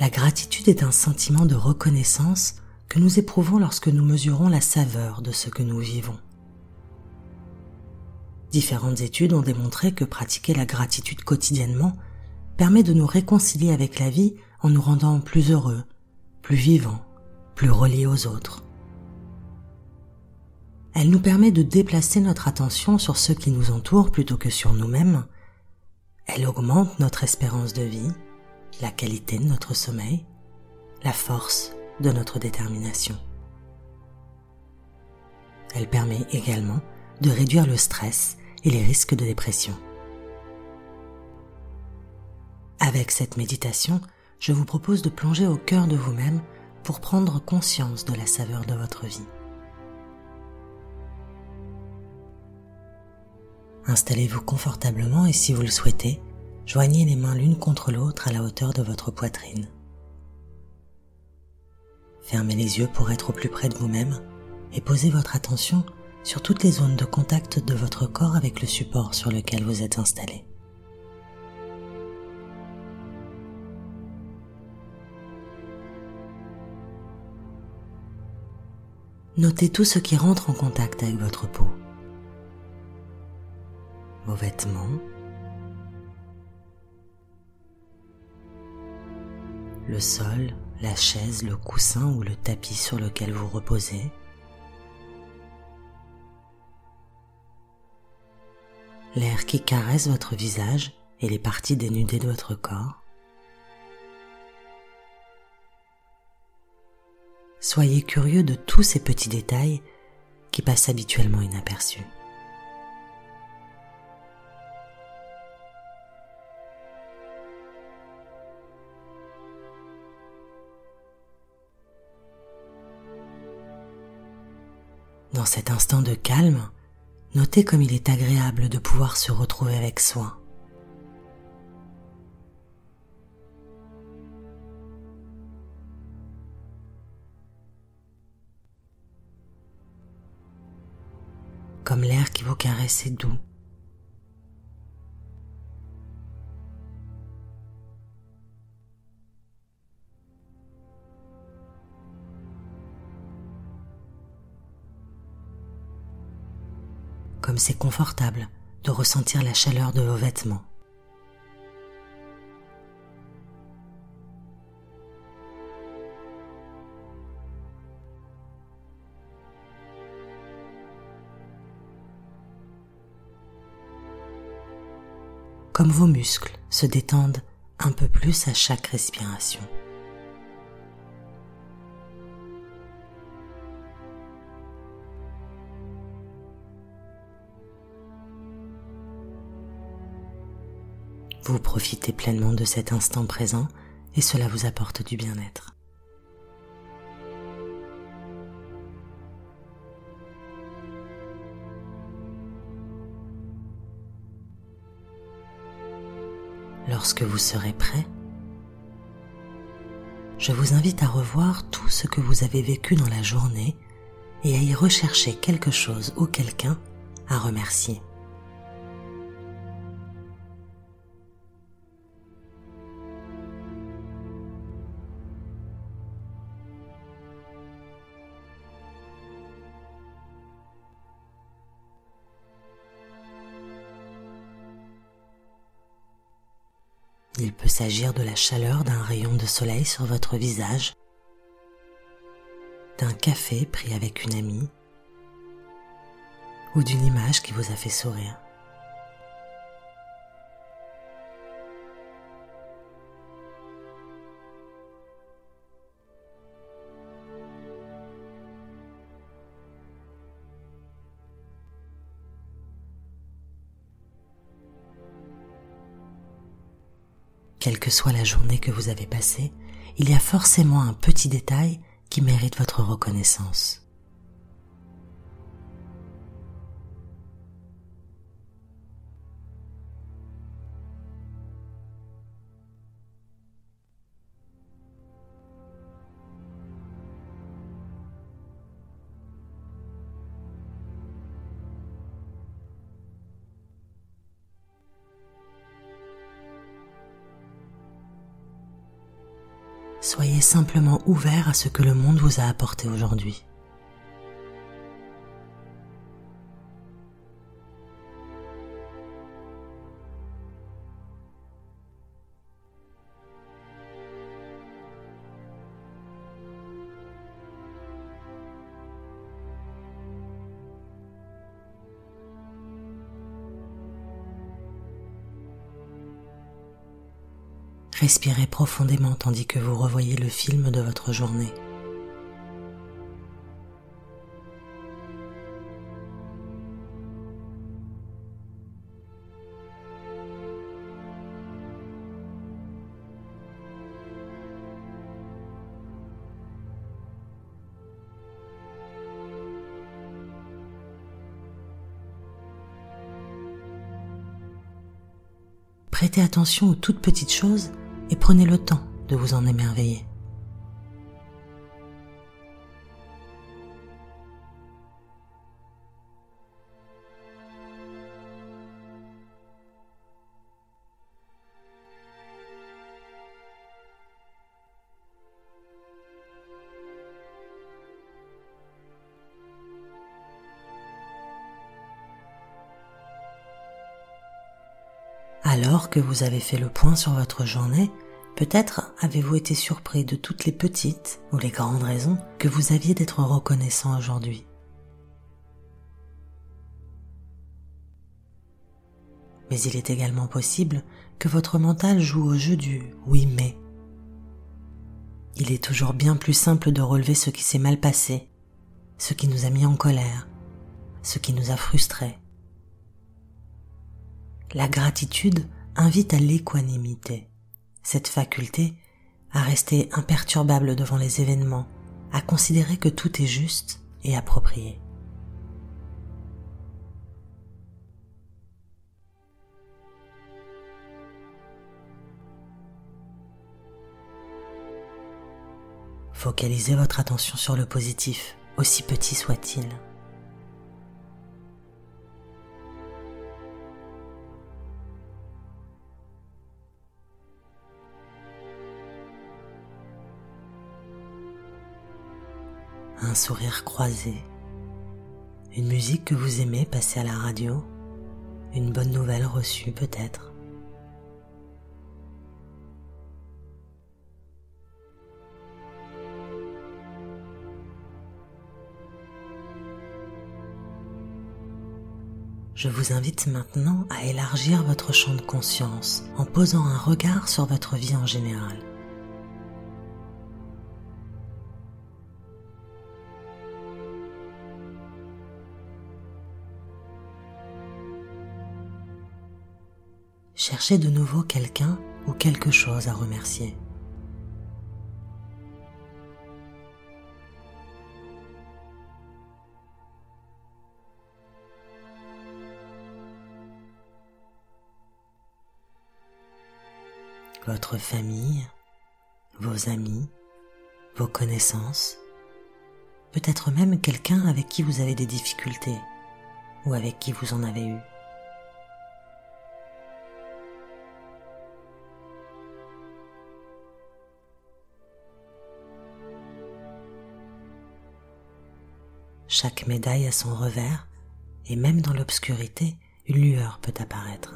La gratitude est un sentiment de reconnaissance que nous éprouvons lorsque nous mesurons la saveur de ce que nous vivons. Différentes études ont démontré que pratiquer la gratitude quotidiennement permet de nous réconcilier avec la vie en nous rendant plus heureux, plus vivants, plus reliés aux autres. Elle nous permet de déplacer notre attention sur ceux qui nous entourent plutôt que sur nous-mêmes. Elle augmente notre espérance de vie, la qualité de notre sommeil, la force de notre détermination. Elle permet également de réduire le stress et les risques de dépression. Avec cette méditation, je vous propose de plonger au cœur de vous-même pour prendre conscience de la saveur de votre vie. Installez-vous confortablement et si vous le souhaitez, joignez les mains l'une contre l'autre à la hauteur de votre poitrine. Fermez les yeux pour être au plus près de vous-même et posez votre attention sur toutes les zones de contact de votre corps avec le support sur lequel vous êtes installé. Notez tout ce qui rentre en contact avec votre peau. Vos vêtements, le sol, la chaise, le coussin ou le tapis sur lequel vous reposez, l'air qui caresse votre visage et les parties dénudées de votre corps, soyez curieux de tous ces petits détails qui passent habituellement inaperçus. Dans cet instant de calme, notez comme il est agréable de pouvoir se retrouver avec soi. comme l'air qui vous caresse est doux. Comme c'est confortable de ressentir la chaleur de vos vêtements. comme vos muscles se détendent un peu plus à chaque respiration. Vous profitez pleinement de cet instant présent et cela vous apporte du bien-être. Lorsque vous serez prêt, je vous invite à revoir tout ce que vous avez vécu dans la journée et à y rechercher quelque chose ou quelqu'un à remercier. Il peut s'agir de la chaleur d'un rayon de soleil sur votre visage, d'un café pris avec une amie ou d'une image qui vous a fait sourire. Quelle que soit la journée que vous avez passée, il y a forcément un petit détail qui mérite votre reconnaissance. Soyez simplement ouvert à ce que le monde vous a apporté aujourd'hui. Respirez profondément tandis que vous revoyez le film de votre journée. Prêtez attention aux toutes petites choses et prenez le temps de vous en émerveiller. Alors que vous avez fait le point sur votre journée, peut-être avez-vous été surpris de toutes les petites ou les grandes raisons que vous aviez d'être reconnaissant aujourd'hui. Mais il est également possible que votre mental joue au jeu du oui mais. Il est toujours bien plus simple de relever ce qui s'est mal passé, ce qui nous a mis en colère, ce qui nous a frustrés, la gratitude invite à l'équanimité, cette faculté à rester imperturbable devant les événements, à considérer que tout est juste et approprié. Focalisez votre attention sur le positif, aussi petit soit-il. Un sourire croisé, une musique que vous aimez passer à la radio, une bonne nouvelle reçue peut-être. Je vous invite maintenant à élargir votre champ de conscience en posant un regard sur votre vie en général. Cherchez de nouveau quelqu'un ou quelque chose à remercier. Votre famille, vos amis, vos connaissances, peut-être même quelqu'un avec qui vous avez des difficultés ou avec qui vous en avez eu. Chaque médaille a son revers, et même dans l'obscurité, une lueur peut apparaître.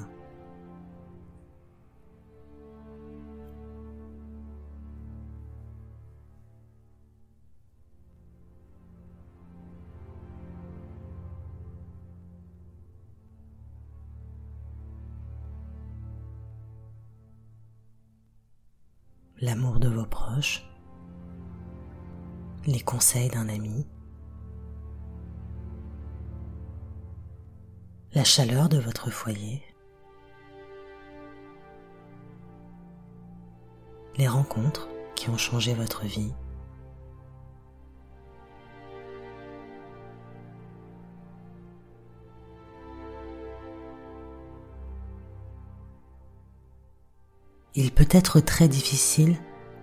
L'amour de vos proches, les conseils d'un ami, la chaleur de votre foyer, les rencontres qui ont changé votre vie, il peut être très difficile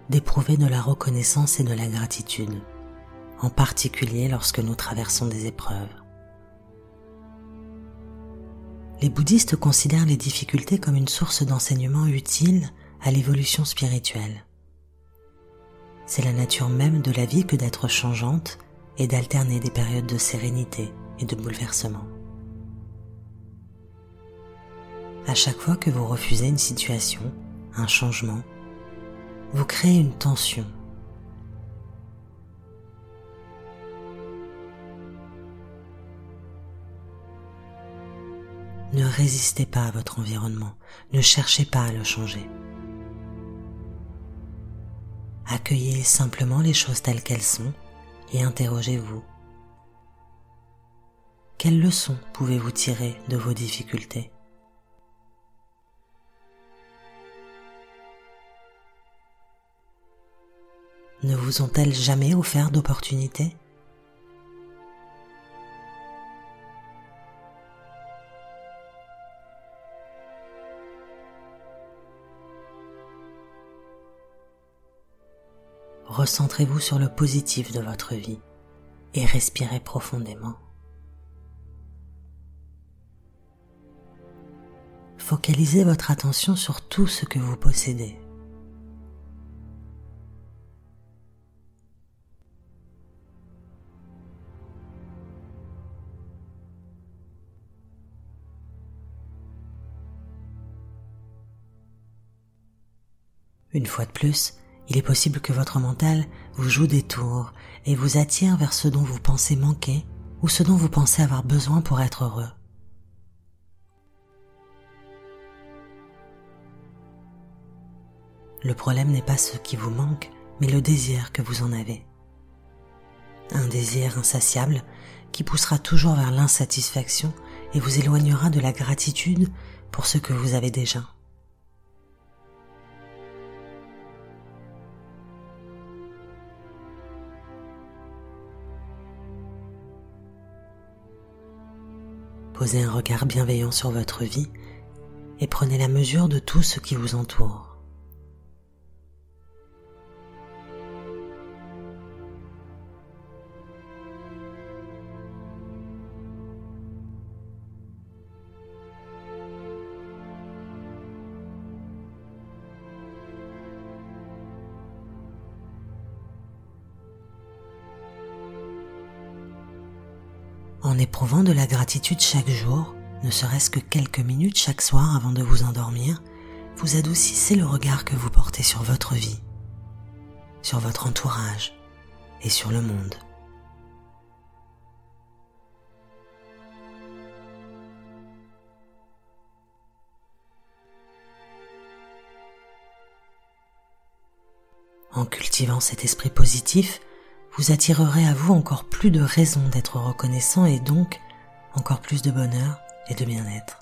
d'éprouver de la reconnaissance et de la gratitude, en particulier lorsque nous traversons des épreuves les bouddhistes considèrent les difficultés comme une source d'enseignement utile à l'évolution spirituelle. C'est la nature même de la vie que d'être changeante et d'alterner des périodes de sérénité et de bouleversement. À chaque fois que vous refusez une situation, un changement, vous créez une tension. Ne résistez pas à votre environnement, ne cherchez pas à le changer. Accueillez simplement les choses telles qu'elles sont et interrogez-vous. Quelles leçons pouvez-vous tirer de vos difficultés? Ne vous ont-elles jamais offert d'opportunités? Recentrez-vous sur le positif de votre vie et respirez profondément. Focalisez votre attention sur tout ce que vous possédez. Une fois de plus, il est possible que votre mental vous joue des tours et vous attire vers ce dont vous pensez manquer ou ce dont vous pensez avoir besoin pour être heureux. Le problème n'est pas ce qui vous manque, mais le désir que vous en avez. Un désir insatiable qui poussera toujours vers l'insatisfaction et vous éloignera de la gratitude pour ce que vous avez déjà. Posez un regard bienveillant sur votre vie et prenez la mesure de tout ce qui vous entoure. En éprouvant de la gratitude chaque jour, ne serait-ce que quelques minutes chaque soir avant de vous endormir, vous adoucissez le regard que vous portez sur votre vie, sur votre entourage et sur le monde. En cultivant cet esprit positif, vous attirerez à vous encore plus de raisons d'être reconnaissant et donc encore plus de bonheur et de bien-être.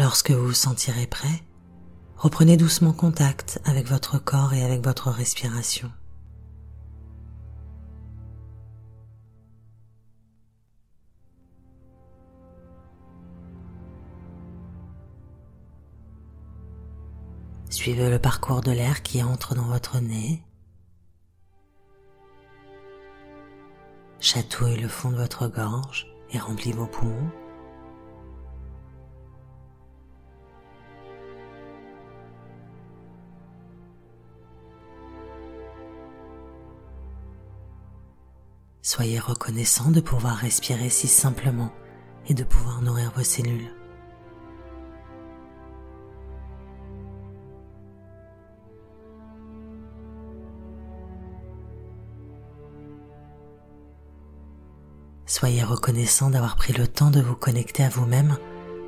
Lorsque vous vous sentirez prêt, reprenez doucement contact avec votre corps et avec votre respiration. Suivez le parcours de l'air qui entre dans votre nez. Chatouille le fond de votre gorge et remplit vos poumons. Soyez reconnaissant de pouvoir respirer si simplement et de pouvoir nourrir vos cellules. Soyez reconnaissant d'avoir pris le temps de vous connecter à vous-même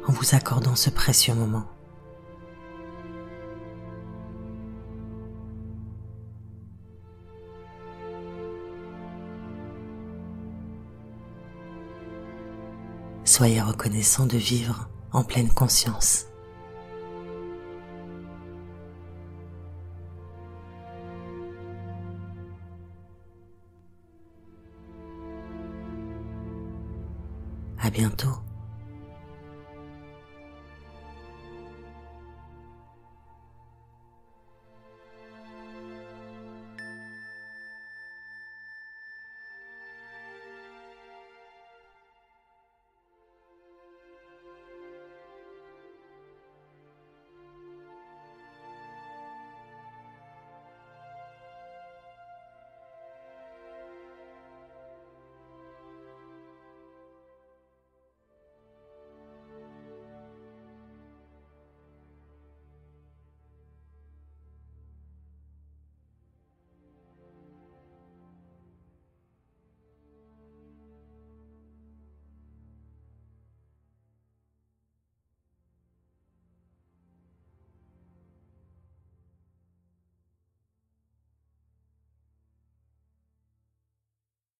en vous accordant ce précieux moment. Soyez reconnaissant de vivre en pleine conscience. À bientôt.